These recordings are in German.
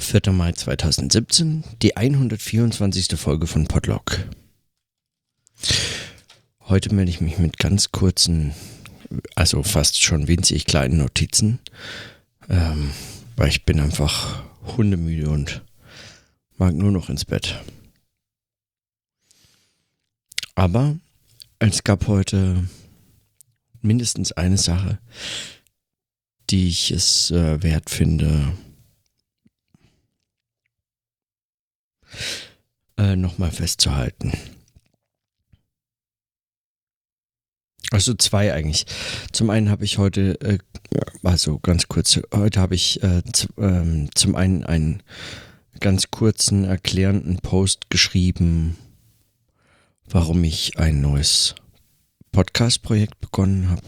4. Mai 2017, die 124. Folge von Podlog. Heute melde ich mich mit ganz kurzen, also fast schon winzig kleinen Notizen, ähm, weil ich bin einfach hundemüde und mag nur noch ins Bett. Aber es gab heute mindestens eine Sache, die ich es äh, wert finde, äh, nochmal festzuhalten. Also zwei eigentlich. Zum einen habe ich heute, äh, also ganz kurz, heute habe ich äh, ähm, zum einen einen ganz kurzen erklärenden Post geschrieben, warum ich ein neues Podcast-Projekt begonnen habe.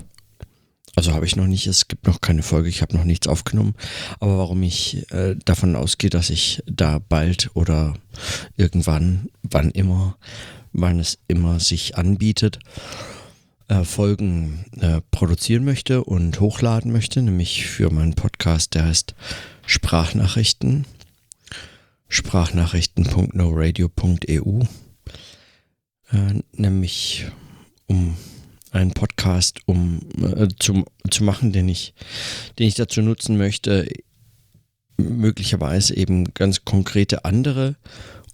Also habe ich noch nicht, es gibt noch keine Folge, ich habe noch nichts aufgenommen. Aber warum ich äh, davon ausgehe, dass ich da bald oder irgendwann, wann immer, wann es immer sich anbietet, äh, Folgen äh, produzieren möchte und hochladen möchte, nämlich für meinen Podcast, der heißt Sprachnachrichten. Sprachnachrichten.noradio.eu. Äh, nämlich um einen Podcast um äh, zu, zu machen, den ich, den ich dazu nutzen möchte, möglicherweise eben ganz konkrete andere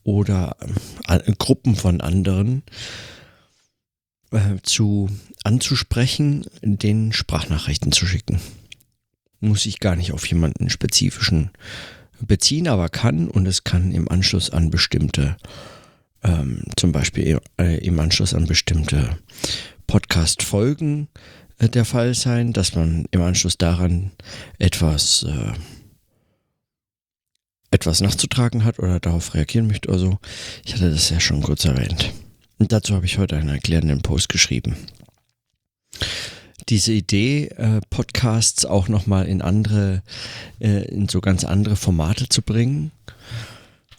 oder äh, Gruppen von anderen äh, zu anzusprechen, den Sprachnachrichten zu schicken. Muss ich gar nicht auf jemanden spezifischen beziehen, aber kann und es kann im Anschluss an bestimmte, ähm, zum Beispiel äh, im Anschluss an bestimmte Podcast-Folgen äh, der Fall sein, dass man im Anschluss daran etwas, äh, etwas nachzutragen hat oder darauf reagieren möchte oder so. Ich hatte das ja schon kurz erwähnt. Und dazu habe ich heute einen erklärenden Post geschrieben. Diese Idee, äh, Podcasts auch nochmal in andere, äh, in so ganz andere Formate zu bringen,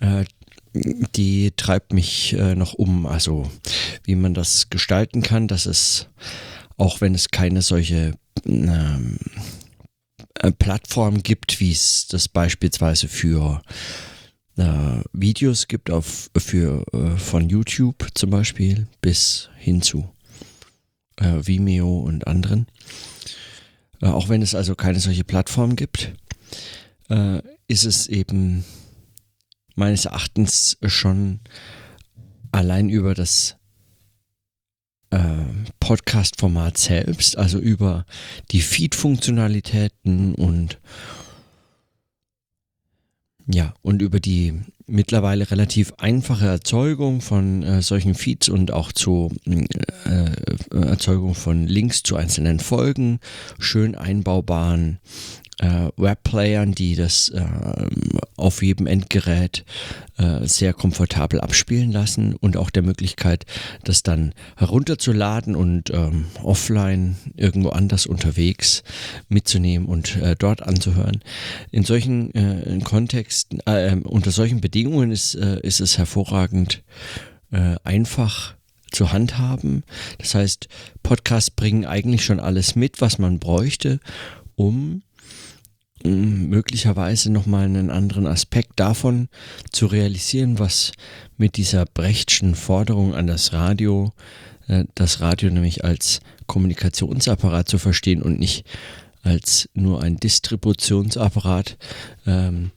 äh, die treibt mich äh, noch um. Also wie man das gestalten kann, dass es, auch wenn es keine solche ähm, äh, Plattform gibt, wie es das beispielsweise für äh, Videos gibt auf für äh, von YouTube zum Beispiel bis hin zu äh, Vimeo und anderen. Äh, auch wenn es also keine solche Plattform gibt, ist es eben meines Erachtens schon allein über das äh, Podcast-Format selbst, also über die Feed-Funktionalitäten und ja, und über die mittlerweile relativ einfache Erzeugung von äh, solchen Feeds und auch zur äh, Erzeugung von Links zu einzelnen Folgen, schön einbaubaren äh, Webplayern, die das äh, auf jedem Endgerät äh, sehr komfortabel abspielen lassen und auch der Möglichkeit, das dann herunterzuladen und ähm, offline irgendwo anders unterwegs mitzunehmen und äh, dort anzuhören. In solchen äh, Kontexten, äh, unter solchen Bedingungen ist, ist es hervorragend einfach zu handhaben. Das heißt, Podcasts bringen eigentlich schon alles mit, was man bräuchte, um möglicherweise nochmal einen anderen Aspekt davon zu realisieren, was mit dieser Brechtschen Forderung an das Radio, äh, das Radio nämlich als Kommunikationsapparat zu verstehen und nicht als nur ein Distributionsapparat, ähm,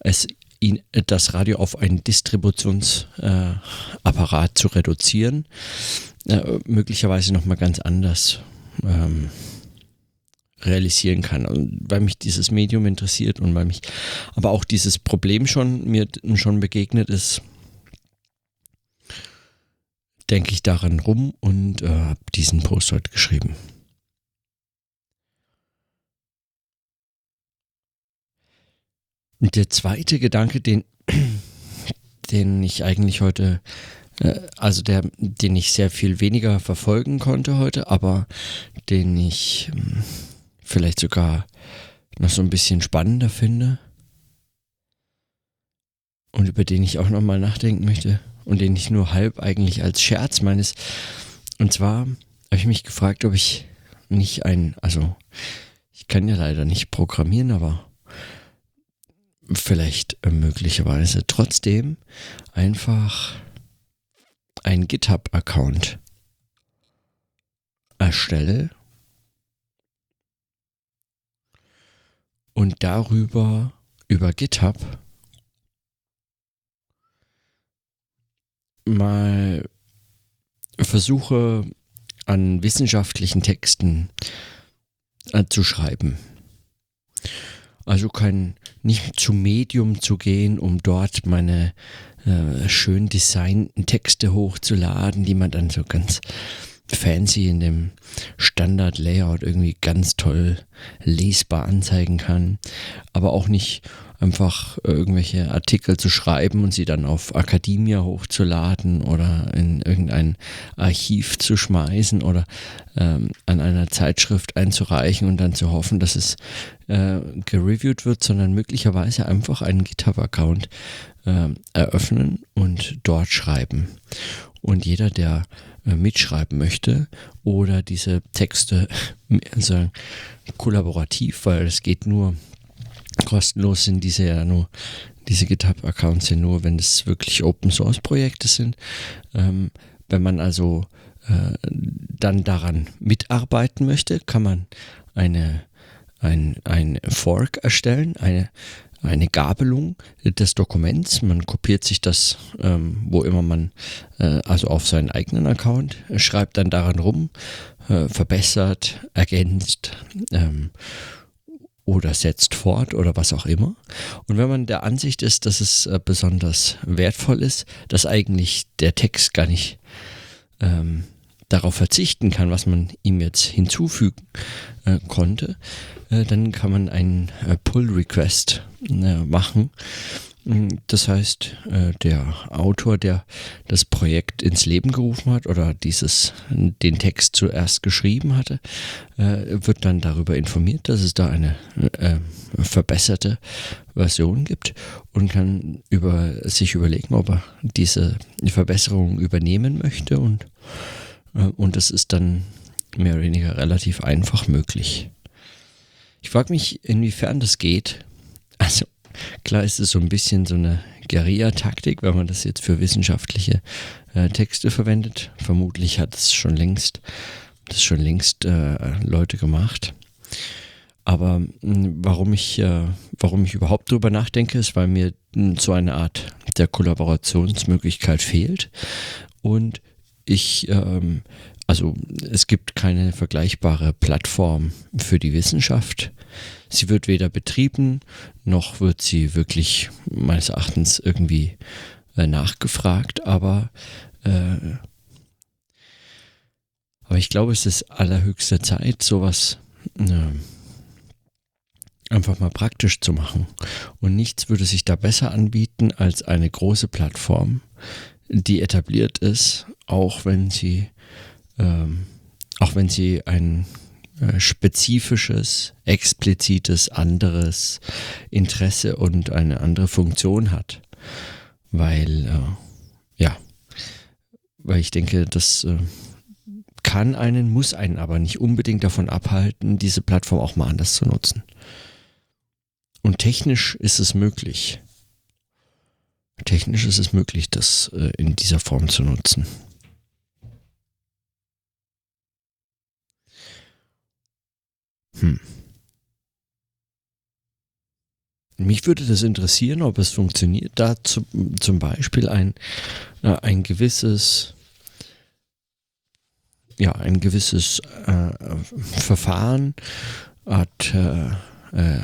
es ihn, das Radio auf einen Distributionsapparat äh, zu reduzieren, äh, möglicherweise nochmal ganz anders ähm, realisieren kann. Und weil mich dieses Medium interessiert und weil mich aber auch dieses Problem schon mir schon begegnet ist, denke ich daran rum und äh, habe diesen Post heute geschrieben. Der zweite Gedanke, den, den ich eigentlich heute, äh, also der, den ich sehr viel weniger verfolgen konnte heute, aber den ich äh, vielleicht sogar noch so ein bisschen spannender finde und über den ich auch nochmal nachdenken möchte und den ich nur halb eigentlich als Scherz meines. Und zwar habe ich mich gefragt, ob ich nicht ein, also ich kann ja leider nicht programmieren, aber vielleicht äh, möglicherweise trotzdem einfach einen GitHub-Account erstelle und darüber über GitHub mal versuche an wissenschaftlichen Texten äh, zu schreiben. Also kein nicht zu Medium zu gehen, um dort meine äh, schön designten Texte hochzuladen, die man dann so ganz fancy in dem Standard-Layout irgendwie ganz toll lesbar anzeigen kann, aber auch nicht einfach irgendwelche Artikel zu schreiben und sie dann auf Academia hochzuladen oder in irgendein Archiv zu schmeißen oder ähm, an einer Zeitschrift einzureichen und dann zu hoffen, dass es äh, gereviewt wird, sondern möglicherweise einfach einen GitHub-Account äh, eröffnen und dort schreiben. Und jeder, der äh, mitschreiben möchte oder diese Texte also kollaborativ, weil es geht nur kostenlos sind diese ja nur, diese GitHub-Accounts ja nur, wenn es wirklich Open-Source-Projekte sind. Ähm, wenn man also äh, dann daran mitarbeiten möchte, kann man eine, ein, ein Fork erstellen, eine, eine Gabelung des Dokuments. Man kopiert sich das, ähm, wo immer man, äh, also auf seinen eigenen Account, schreibt dann daran rum, äh, verbessert, ergänzt ähm, oder setzt fort oder was auch immer. Und wenn man der Ansicht ist, dass es äh, besonders wertvoll ist, dass eigentlich der Text gar nicht ähm, darauf verzichten kann, was man ihm jetzt hinzufügen äh, konnte, äh, dann kann man einen äh, Pull-Request äh, machen. Hm, das heißt, äh, der Autor, der das Projekt ins Leben gerufen hat oder dieses, den Text zuerst geschrieben hatte, äh, wird dann darüber informiert, dass es da eine verbesserte Version gibt und kann über, sich überlegen, ob er diese Verbesserung übernehmen möchte und, und das ist dann mehr oder weniger relativ einfach möglich. Ich frage mich, inwiefern das geht. Also Klar ist es so ein bisschen so eine Guerilla-Taktik, wenn man das jetzt für wissenschaftliche äh, Texte verwendet. Vermutlich hat es schon längst, das schon längst äh, Leute gemacht. Aber mh, hm, warum ich, äh, warum ich überhaupt drüber nachdenke, ist, weil mir mh, hm, so eine Art der Kollaborationsmöglichkeit fehlt und ich ähm, also es gibt keine vergleichbare Plattform für die Wissenschaft. Sie wird weder betrieben, noch wird sie wirklich meines Erachtens irgendwie äh, nachgefragt, aber, äh, aber ich glaube, es ist allerhöchste Zeit, sowas äh, einfach mal praktisch zu machen. Und nichts würde sich da besser anbieten als eine große Plattform, die etabliert ist, auch wenn sie ähm, auch wenn sie ein äh, spezifisches, explizites, anderes Interesse und eine andere Funktion hat. Weil, äh, ja, weil ich denke, das äh, kann einen, muss einen aber nicht unbedingt davon abhalten, diese Plattform auch mal anders zu nutzen. Und technisch ist es möglich. Technisch ist es möglich, das äh, in dieser Form zu nutzen. Hm. Mich würde das interessieren, ob es funktioniert, da zu, zum Beispiel ein, äh, ein gewisses, ja, ein gewisses äh, Verfahren, Art, äh, äh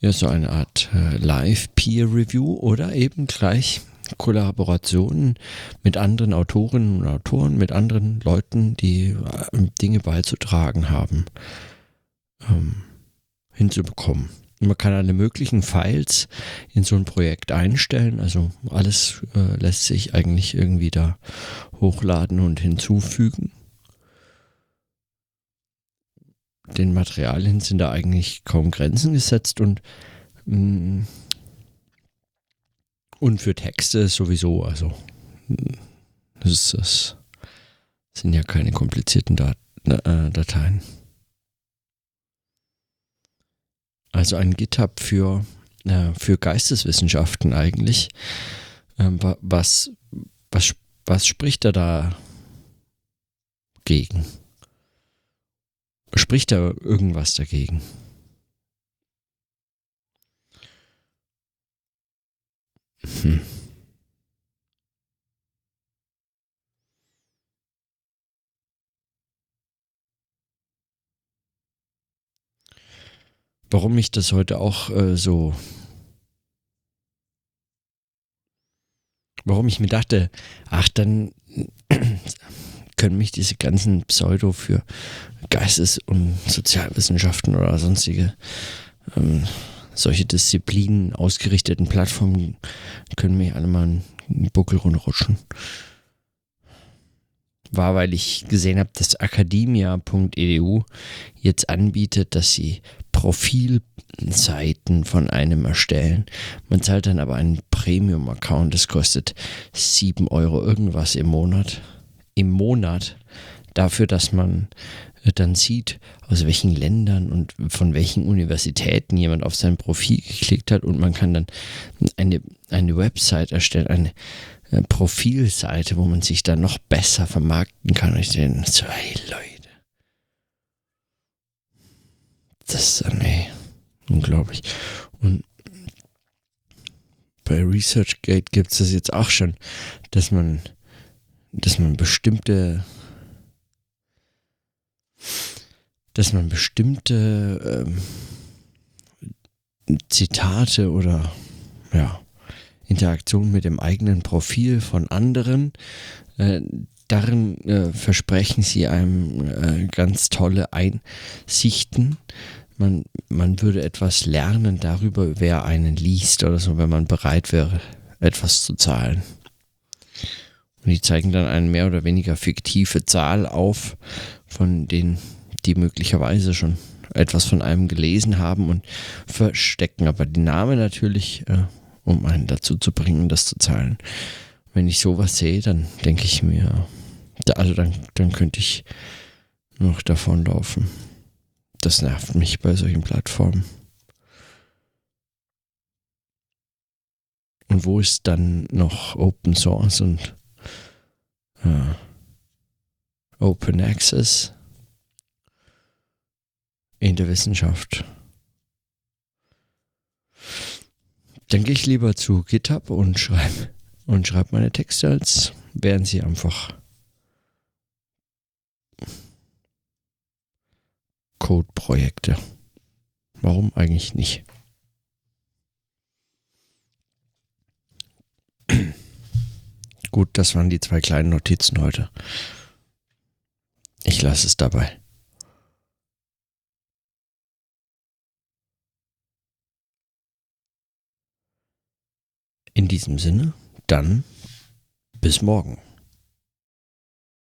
ja, so eine Art äh, Live-Peer-Review oder eben gleich Kollaborationen mit anderen Autorinnen und Autoren, mit anderen Leuten, die äh, Dinge beizutragen haben, ähm, hinzubekommen. Man kann alle möglichen Files in so ein Projekt einstellen. Also alles äh, lässt sich eigentlich irgendwie da hochladen und hinzufügen. Den Materialien sind da eigentlich kaum Grenzen gesetzt und mm, und für Texte sowieso, also das, ist, das sind ja keine komplizierten Dat äh, Dateien. Also ein GitHub für äh, für Geisteswissenschaften eigentlich. Ähm, was, was, was spricht er da gegen? Spricht da irgendwas dagegen? Hm. Warum ich das heute auch äh, so. Warum ich mir dachte, ach, dann können mich diese ganzen Pseudo für Geistes- und Sozialwissenschaften oder sonstige ähm, solche Disziplinen ausgerichteten Plattformen können mich alle mal einen Buckel rundrutschen. War, weil ich gesehen habe, dass academia.edu jetzt anbietet, dass sie Profilseiten von einem erstellen. Man zahlt dann aber einen Premium-Account, das kostet 7 Euro irgendwas im Monat im Monat dafür, dass man äh, dann sieht, aus welchen Ländern und von welchen Universitäten jemand auf sein Profil geklickt hat und man kann dann eine, eine Website erstellen, eine, eine äh, Profilseite, wo man sich dann noch besser vermarkten kann. Und ich denke so, hey Leute, das ist ey, unglaublich. Und bei ResearchGate gibt es das jetzt auch schon, dass man dass man bestimmte, dass man bestimmte ähm, Zitate oder ja, Interaktion mit dem eigenen Profil von anderen, äh, darin äh, versprechen sie einem äh, ganz tolle Einsichten. Man, man würde etwas lernen darüber, wer einen liest oder so, wenn man bereit wäre, etwas zu zahlen. Und die zeigen dann eine mehr oder weniger fiktive Zahl auf, von denen die möglicherweise schon etwas von einem gelesen haben und verstecken aber die Namen natürlich, äh, um einen dazu zu bringen, das zu zahlen. Wenn ich sowas sehe, dann denke ich mir, also dann, dann könnte ich noch davonlaufen. Das nervt mich bei solchen Plattformen. Und wo ist dann noch Open Source und Uh, Open Access in der Wissenschaft. Dann gehe ich lieber zu GitHub und schreibe und schreibe meine Texte, als wären sie einfach Code-Projekte. Warum eigentlich nicht? Gut, das waren die zwei kleinen Notizen heute. Ich lasse es dabei. In diesem Sinne, dann bis morgen.